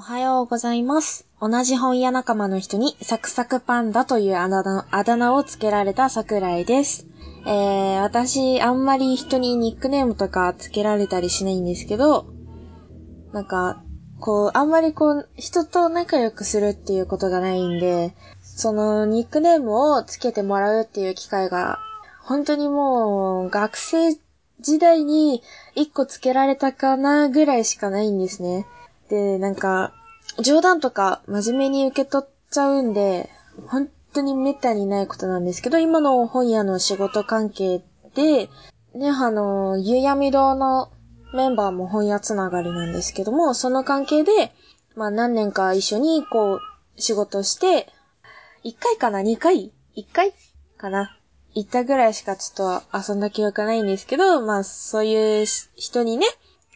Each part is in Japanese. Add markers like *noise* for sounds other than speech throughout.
おはようございます。同じ本屋仲間の人にサクサクパンダというあだ名をつけられた桜井です。えー、私、あんまり人にニックネームとかつけられたりしないんですけど、なんか、こう、あんまりこう、人と仲良くするっていうことがないんで、そのニックネームをつけてもらうっていう機会が、本当にもう、学生時代に一個つけられたかなぐらいしかないんですね。で、なんか、冗談とか真面目に受け取っちゃうんで、本当に滅多にないことなんですけど、今の本屋の仕事関係で、ね、あの、ゆやみ堂のメンバーも本屋つながりなんですけども、その関係で、まあ何年か一緒にこう、仕事して、1回かな ?2 回 ?1 回？かな？行ったぐらいしかちょっと遊んだ記憶ないんですけど、まあそういう人にね、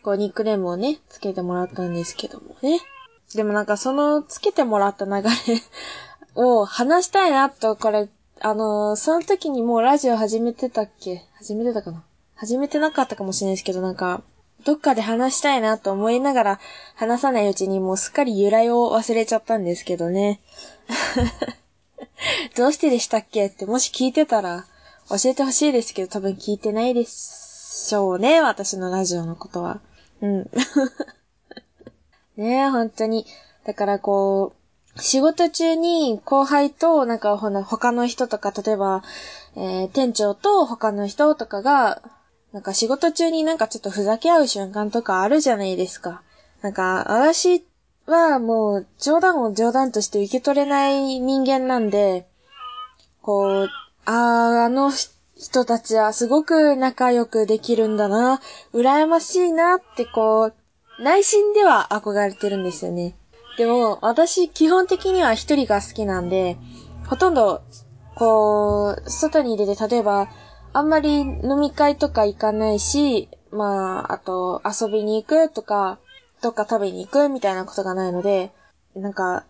こうニックネームをね、つけてもらったんですけどもね。でもなんかそのつけてもらった流れ *laughs* を話したいなと、これ、あのーその時にもうラジオ始めてたっけ？始めてたかな？始めてなかったかもしれないですけど、なんか、どっかで話したいなと思いながら話さないうちにもうすっかり由来を忘れちゃったんですけどね。*laughs* どうしてでしたっけってもし聞いてたら教えてほしいですけど多分聞いてないでしょうね。私のラジオのことは。うん。*laughs* ねえ、本当に。だからこう、仕事中に後輩となんかほな他の人とか、例えば、えー店長と他の人とかが、なんか仕事中になんかちょっとふざけ合う瞬間とかあるじゃないですか。なんか、私はもう冗談を冗談として受け取れない人間なんで、こう、あー、あの人たちはすごく仲良くできるんだな、羨ましいなってこう、内心では憧れてるんですよね。でも、私基本的には一人が好きなんで、ほとんど、こう、外に出て、例えば、あんまり飲み会とか行かないし、まあ、あと、遊びに行くとか、どっか食べに行くみたいなことがないので、なんか、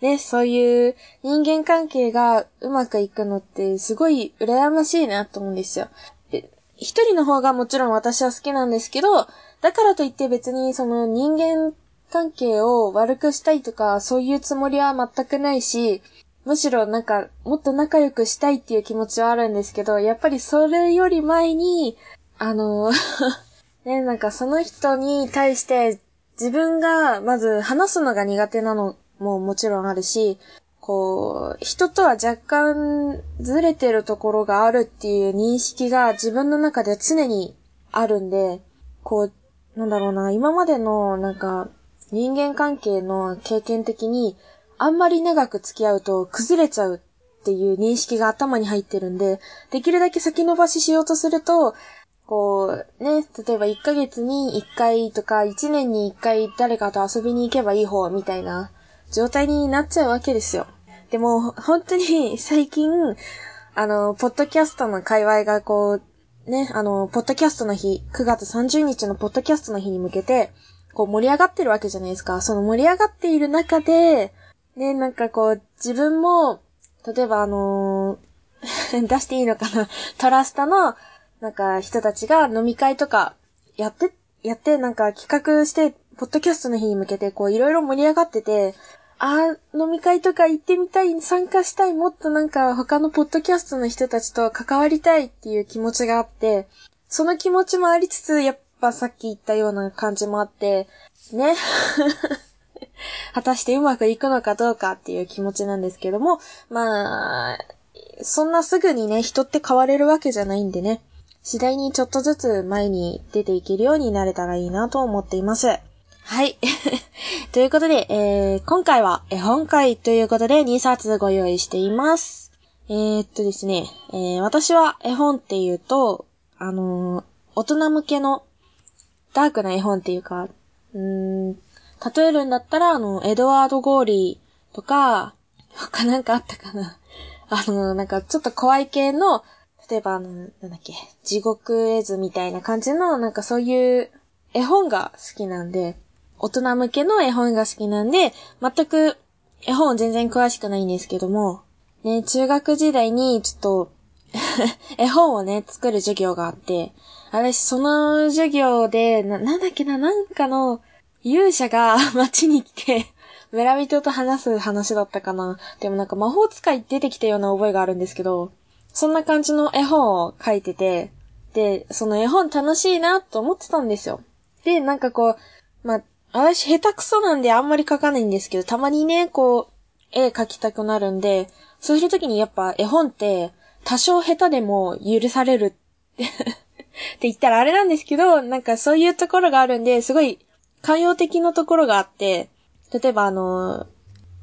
ね、そういう人間関係がうまくいくのってすごい羨ましいなと思うんですよ。で一人の方がもちろん私は好きなんですけど、だからといって別にその人間関係を悪くしたいとか、そういうつもりは全くないし、むしろなんか、もっと仲良くしたいっていう気持ちはあるんですけど、やっぱりそれより前に、あの、*laughs* ね、なんかその人に対して自分がまず話すのが苦手なのももちろんあるし、こう、人とは若干ずれてるところがあるっていう認識が自分の中で常にあるんで、こう、なんだろうな、今までのなんか人間関係の経験的にあんまり長く付き合うと崩れちゃうっていう認識が頭に入ってるんで、できるだけ先延ばししようとすると、こう、ね、例えば1ヶ月に1回とか1年に1回誰かと遊びに行けばいい方みたいな状態になっちゃうわけですよ。でも、本当に *laughs* 最近、あの、ポッドキャストの界隈がこう、ね、あの、ポッドキャストの日、9月30日のポッドキャストの日に向けて、こう盛り上がってるわけじゃないですか。その盛り上がっている中で、ね、なんかこう、自分も、例えばあのー *laughs* 出していいのかなトラスタの、なんか人たちが飲み会とかやって、やってなんか企画して、ポッドキャストの日に向けてこういろいろ盛り上がってて、あー、飲み会とか行ってみたい、参加したい、もっとなんか他のポッドキャストの人たちと関わりたいっていう気持ちがあって、その気持ちもありつつ、やっぱさっき言ったような感じもあって、ね。*laughs* 果たしてうまくいくのかどうかっていう気持ちなんですけども、まあ、そんなすぐにね、人って変われるわけじゃないんでね、次第にちょっとずつ前に出ていけるようになれたらいいなと思っています。はい。*laughs* ということで、えー、今回は絵本会ということで2冊ご用意しています。えー、っとですね、えー、私は絵本っていうと、あのー大人向けのダークな絵本っていうか、うん、例えるんだったら、あの、エドワード・ゴーリーとか、他なんかあったかな。あの、なんかちょっと怖い系の、例えばあの、なんだっけ、地獄絵図みたいな感じの、なんかそういう絵本が好きなんで、大人向けの絵本が好きなんで、全く絵本全然詳しくないんですけども、ね、中学時代にちょっと、*laughs* 絵本をね、作る授業があって、私その授業で、な、なんだっけな、なんかの、勇者が *laughs* 街に来て、村人と話す話だったかな。でもなんか魔法使い出てきたような覚えがあるんですけど、そんな感じの絵本を書いてて、で、その絵本楽しいなと思ってたんですよ。で、なんかこう、私下手くそなんであんまり描かないんですけど、たまにね、こう、絵描きたくなるんで、そういう時にやっぱ絵本って多少下手でも許される *laughs* って言ったらあれなんですけど、なんかそういうところがあるんで、すごい寛容的なところがあって、例えばあの、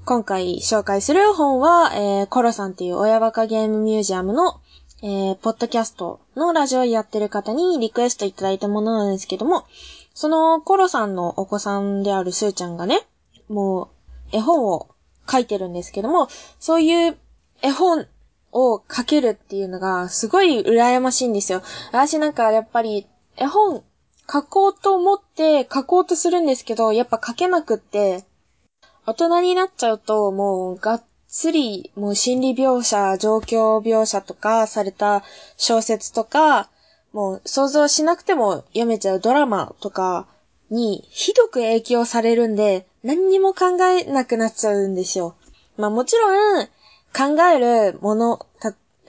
今回紹介する本は、えー、コロさんっていう親バカゲームミュージアムの、えー、ポッドキャストのラジオやってる方にリクエストいただいたものなんですけども、そのコロさんのお子さんであるスーちゃんがね、もう絵本を書いてるんですけども、そういう絵本を書けるっていうのがすごい羨ましいんですよ。私なんかやっぱり絵本書こうと思って書こうとするんですけど、やっぱ書けなくって、大人になっちゃうともうがっつりもう心理描写、状況描写とかされた小説とか、もう想像しなくても読めちゃうドラマとかにひどく影響されるんで、何にも考えなくなっちゃうんですよ。まあもちろん、考えるもの、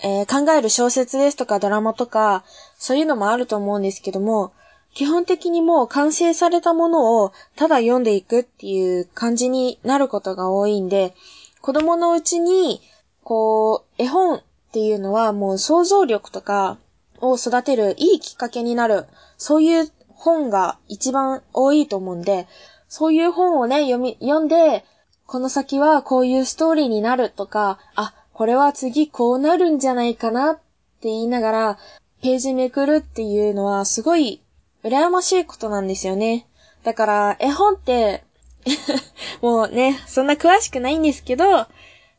えー、考える小説ですとかドラマとか、そういうのもあると思うんですけども、基本的にもう完成されたものをただ読んでいくっていう感じになることが多いんで、子供のうちに、こう、絵本っていうのはもう想像力とかを育てるいいきっかけになる、そういう本が一番多いと思うんで、そういう本をね、読み、読んで、この先はこういうストーリーになるとか、あ、これは次こうなるんじゃないかなって言いながら、ページめくるっていうのはすごい羨ましいことなんですよね。だから、絵本って *laughs* もうね、そんな詳しくないんですけど、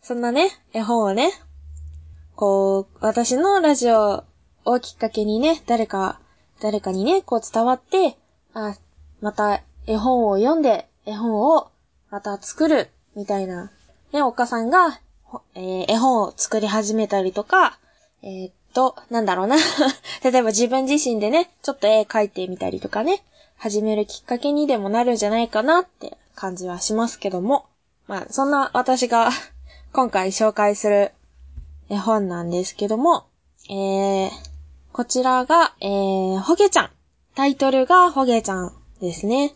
そんなね、絵本をね、こう、私のラジオをきっかけにね、誰か、誰かにね、こう伝わって、あ、また絵本を読んで、絵本をまた作る、みたいな。ね、お母さんが、えー、絵本を作り始めたりとか、えー、っと、なんだろうな。*laughs* 例えば自分自身でね、ちょっと絵描いてみたりとかね、始めるきっかけにでもなるんじゃないかなって感じはしますけども。まあ、そんな私が *laughs* 今回紹介する絵本なんですけども、えー、こちらが、えー、ほげちゃん。タイトルがほげちゃんですね。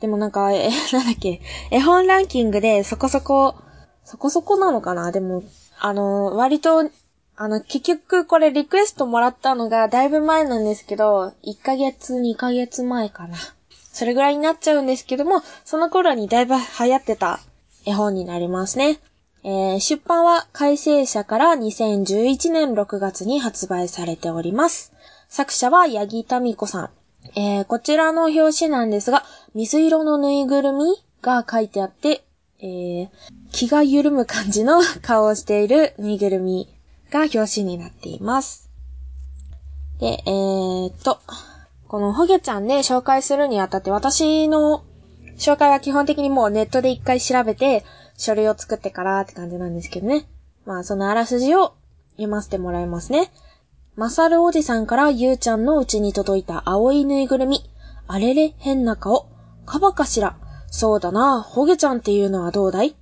でもなんか、え、*laughs* なんだっけ、絵本ランキングでそこそこ、そこそこなのかなでも、あの、割と、あの、結局これリクエストもらったのがだいぶ前なんですけど、1ヶ月、2ヶ月前かな。それぐらいになっちゃうんですけども、その頃にだいぶ流行ってた絵本になりますね。えー、出版は改正社から2011年6月に発売されております。作者は八木民子さん。えー、こちらの表紙なんですが、水色のぬいぐるみが書いてあって、えー、気が緩む感じの顔をしているぬいぐるみが表紙になっています。で、えー、っと、このホゲちゃんで紹介するにあたって私の紹介は基本的にもうネットで一回調べて、書類を作ってからって感じなんですけどね。まあ、そのあらすじを読ませてもらいますね。マサルおじさんからゆうちゃんのうちに届いた青いぬいぐるみ。あれれ、変な顔。カバかしら。そうだな、ホゲちゃんっていうのはどうだい？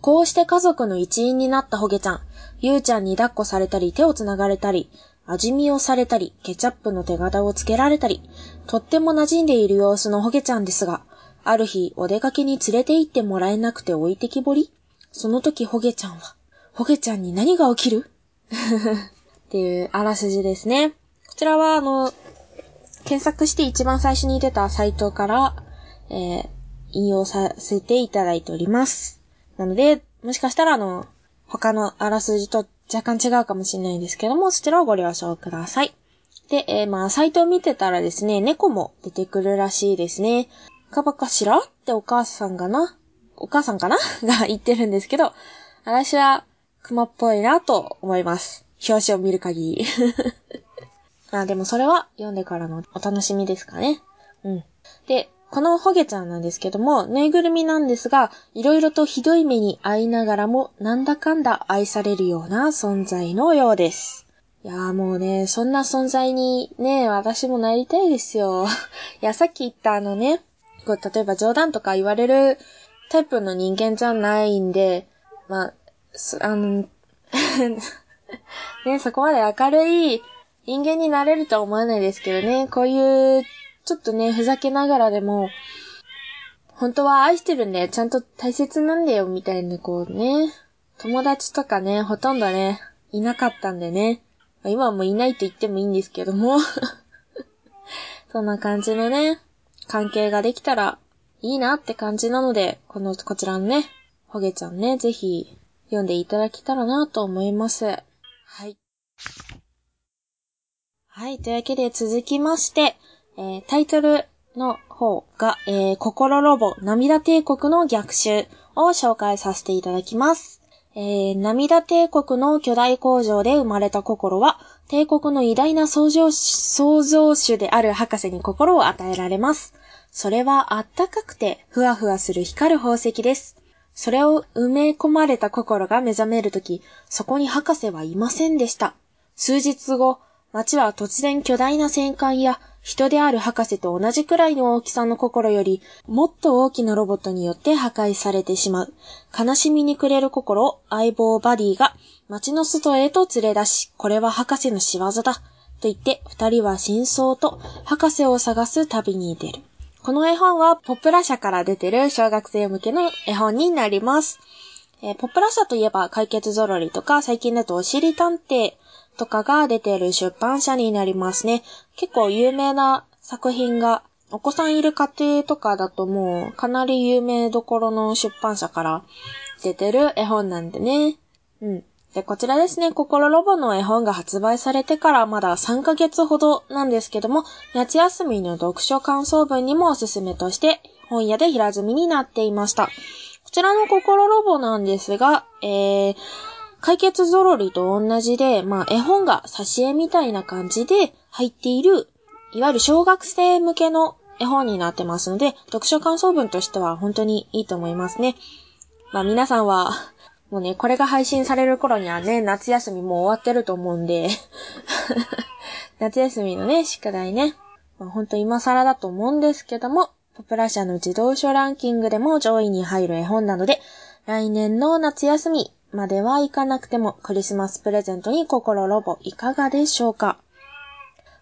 こうして家族の一員になったホゲちゃん。ゆうちゃんに抱っこされたり、手を繋がれたり、味見をされたり、ケチャップの手形をつけられたり、とっても馴染んでいる様子のホゲちゃんですが、ある日、お出かけに連れて行ってもらえなくて置いてきぼりその時、ホゲちゃんは、ホゲちゃんに何が起きる？*laughs* っていうあらすじですね。こちらは、あの、検索して一番最初に出たサイトから、えー、引用させていただいております。なので、もしかしたらあの、他のあらすじと若干違うかもしれないんですけども、そちらをご了承ください。で、えー、まあ、サイトを見てたらですね、猫も出てくるらしいですね。カバかしら？ってお母さんがな、お母さんかな？*laughs* が言ってるんですけど、私は熊っぽいなと思います。表紙を見る限り。*laughs* まあ、でもそれは読んでからのお楽しみですかね。うん。で、このホゲちゃんなんですけども、ぬいぐるみなんですが、いろいろとひどい目に遭いながらも、なんだかんだ愛されるような存在のようです。いやーもうね、そんな存在にね、私もなりたいですよ。*laughs* いや、さっき言ったあのね、こう、例えば冗談とか言われるタイプの人間じゃないんで、まあ、あの、*laughs* ね、そこまで明るい人間になれるとは思わないですけどね、こういう、ちょっとね、ふざけながらでも、本当は愛してるんだよ、ちゃんと大切なんだよ、みたいな、こうね、友達とかね、ほとんどね、いなかったんでね、今はもういないと言ってもいいんですけども。*laughs* そんな感じのね、関係ができたらいいなって感じなので、この、こちらのね、ほげちゃんね、ぜひ読んでいただけたらなと思います。はい。はい、というわけで続きまして、えー、タイトルの方が、えー、心ロボ涙帝国の逆襲を紹介させていただきます。えー、涙帝国の巨大工場で生まれた心は、帝国の偉大な創造創造主である博士に心を与えられます。それはあったかくて、ふわふわする光る宝石です。それを埋め込まれた心が目覚めるとき、そこに博士はいませんでした。数日後、街は突然巨大な戦艦や人である博士と同じくらいの大きさの心より、もっと大きなロボットによって破壊されてしまう。悲しみに暮れる心を、相棒バディが街の外へと連れ出し、これは博士の仕業だ。と言って、二人は真相と博士を探す旅に出る。この絵本はポプラ社から出てる小学生向けの絵本になります。えー、ポプラ社といえば解決ぞろりとか最近だとおしり探偵とかが出てる出版社になりますね。結構有名な作品が、お子さんいる家庭とかだともうかなり有名どころの出版社から出てる絵本なんでね。うん。で、こちらですね、心ロボの絵本が発売されてからまだ3ヶ月ほどなんですけども、夏休みの読書感想文にもおすすめとして本屋で平積みになっていました。こちらの心ロボなんですが、えー、解決ぞろりと同じで、まあ、絵本が挿絵みたいな感じで入っている、いわゆる小学生向けの絵本になってますので、読書感想文としては本当にいいと思いますね。まあ皆さんは、もうね、これが配信される頃にはね、夏休みもう終わってると思うんで。*laughs* 夏休みのね、宿題ね、まあ、ほんと今更だと思うんですけども、ポプラ社の自動書ランキングでも上位に入る絵本なので、来年の夏休み、までは行かなくてもクリスマスプレゼントに心ロボいかがでしょうか。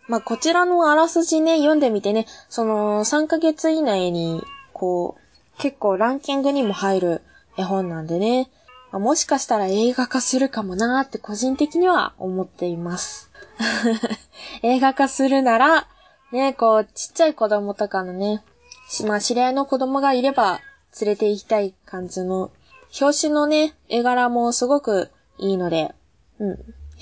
まあ、こちらのあらすじね、読んでみてね、その3ヶ月以内に、こう、結構ランキングにも入る絵本なんでね、もしかしたら映画化するかもなーって個人的には思っています。*laughs* 映画化するなら、ね、こう、ちっちゃい子供とかのね、まあ、知り合いの子供がいれば連れて行きたい感じの表紙のね、絵柄もすごくいいので、うん。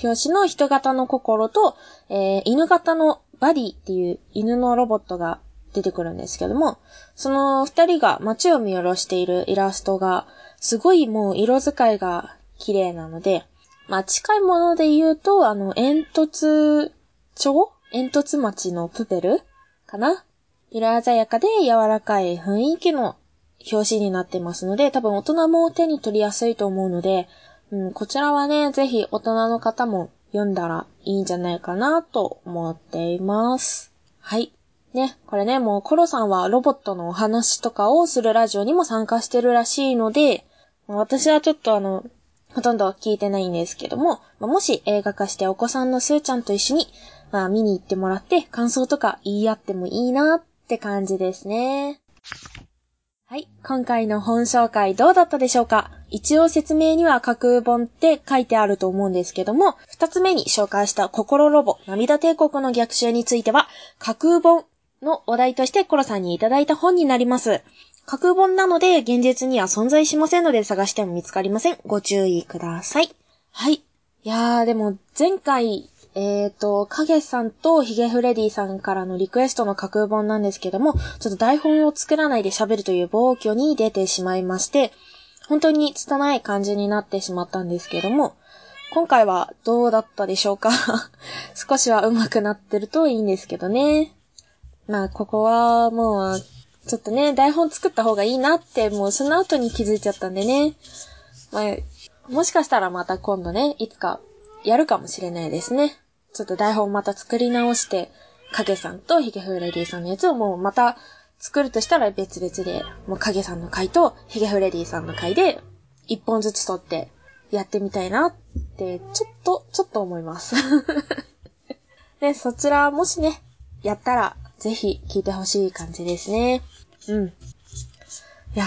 表紙の人型の心と、えー、犬型のバディっていう犬のロボットが出てくるんですけども、その二人が街を見下ろしているイラストが、すごいもう色使いが綺麗なので、まあ近いもので言うと、あの、煙突町？煙突町のプペルかな？色鮮やかで柔らかい雰囲気の表紙になってますので、多分大人も手に取りやすいと思うので、うん、こちらはね、ぜひ大人の方も読んだらいいんじゃないかなと思っています。はい。ね、これね、もうコロさんはロボットのお話とかをするラジオにも参加してるらしいので、私はちょっとあの、ほとんど聞いてないんですけども、もし映画化してお子さんのスーちゃんと一緒に、まあ見に行ってもらって感想とか言い合ってもいいなって感じですね。はい。今回の本紹介どうだったでしょうか？一応説明には架空本って書いてあると思うんですけども、二つ目に紹介した心ロボ、涙帝国の逆襲については、架空本のお題としてコロさんにいただいた本になります。架空本なので現実には存在しませんので探しても見つかりません。ご注意ください。はい。いやー、でも前回えっ、ー、と、影さんとヒゲフレディさんからのリクエストの架空本なんですけども、ちょっと台本を作らないで喋るという暴挙に出てしまいまして、本当に拙い感じになってしまったんですけども、今回はどうだったでしょうか？*laughs* 少しは上手くなってるといいんですけどね。まあ、ここはもう、ちょっとね、台本作った方がいいなって、もうその後に気づいちゃったんでね。まあ、もしかしたらまた今度ね、いつかやるかもしれないですね。ちょっと台本また作り直して、影さんとヒゲフレディさんのやつをもうまた作るとしたら別々で、もう影さんの回とヒゲフレディさんの回で、一本ずつ撮ってやってみたいなって、ちょっと、ちょっと思います。*laughs* で、そちらもしね、やったら、ぜひ聞いてほしい感じですね。うん。いや、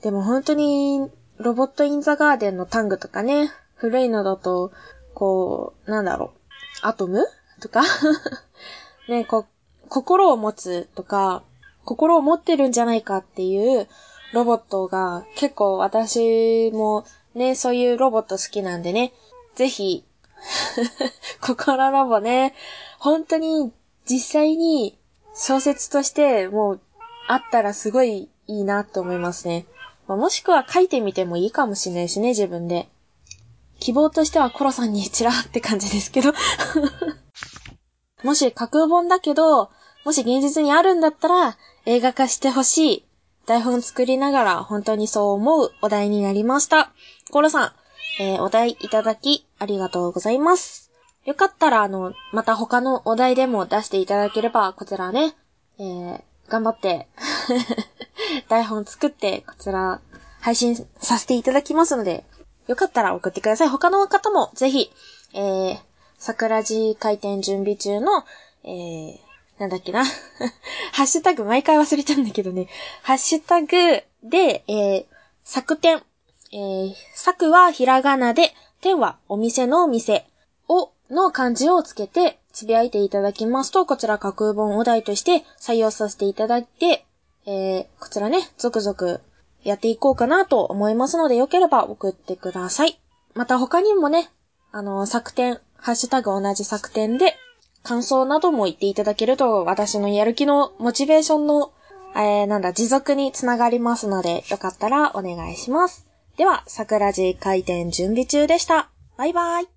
でも本当に、ロボットインザガーデンのタングとかね、古いのだと、こう、なんだろう、アトム？とか？*laughs* ね、こ、心を持つとか、心を持ってるんじゃないかっていうロボットが結構私もね、そういうロボット好きなんでね、ぜひ、*laughs* 心ロボね、本当に実際に小説としてもうあったらすごいいいなと思いますね。まあ、もしくは書いてみてもいいかもしれないしね、自分で。希望としてはコロさんにチラって感じですけど *laughs* もし架空本だけど、もし現実にあるんだったら、映画化してほしい。台本作りながら本当にそう思うお題になりました。コロさん、えー、お題いただきありがとうございます。よかったら、あの、また他のお題でも出していただければ、こちらね、えー、頑張って *laughs* 台本作って、こちら、配信させていただきますので、よかったら送ってください。他の方もぜひ、えー、桜地開店準備中の、えー、なんだっけな。*laughs* ハッシュタグ毎回忘れちゃうんだけどね。ハッシュタグで、えー、作店。えー、作はひらがなで、店はお店のお店、の漢字をつけて、つぶやいていただきますと、こちら架空本お題として採用させていただいて、えー、こちらね、続々やっていこうかなと思いますので、よければ送ってください。また他にもね、あの、作展、ハッシュタグ同じ作展で、感想なども言っていただけると、私のやる気のモチベーションの、えー、なんだ、持続につながりますので、よかったらお願いします。では、桜地開店準備中でした。バイバイ。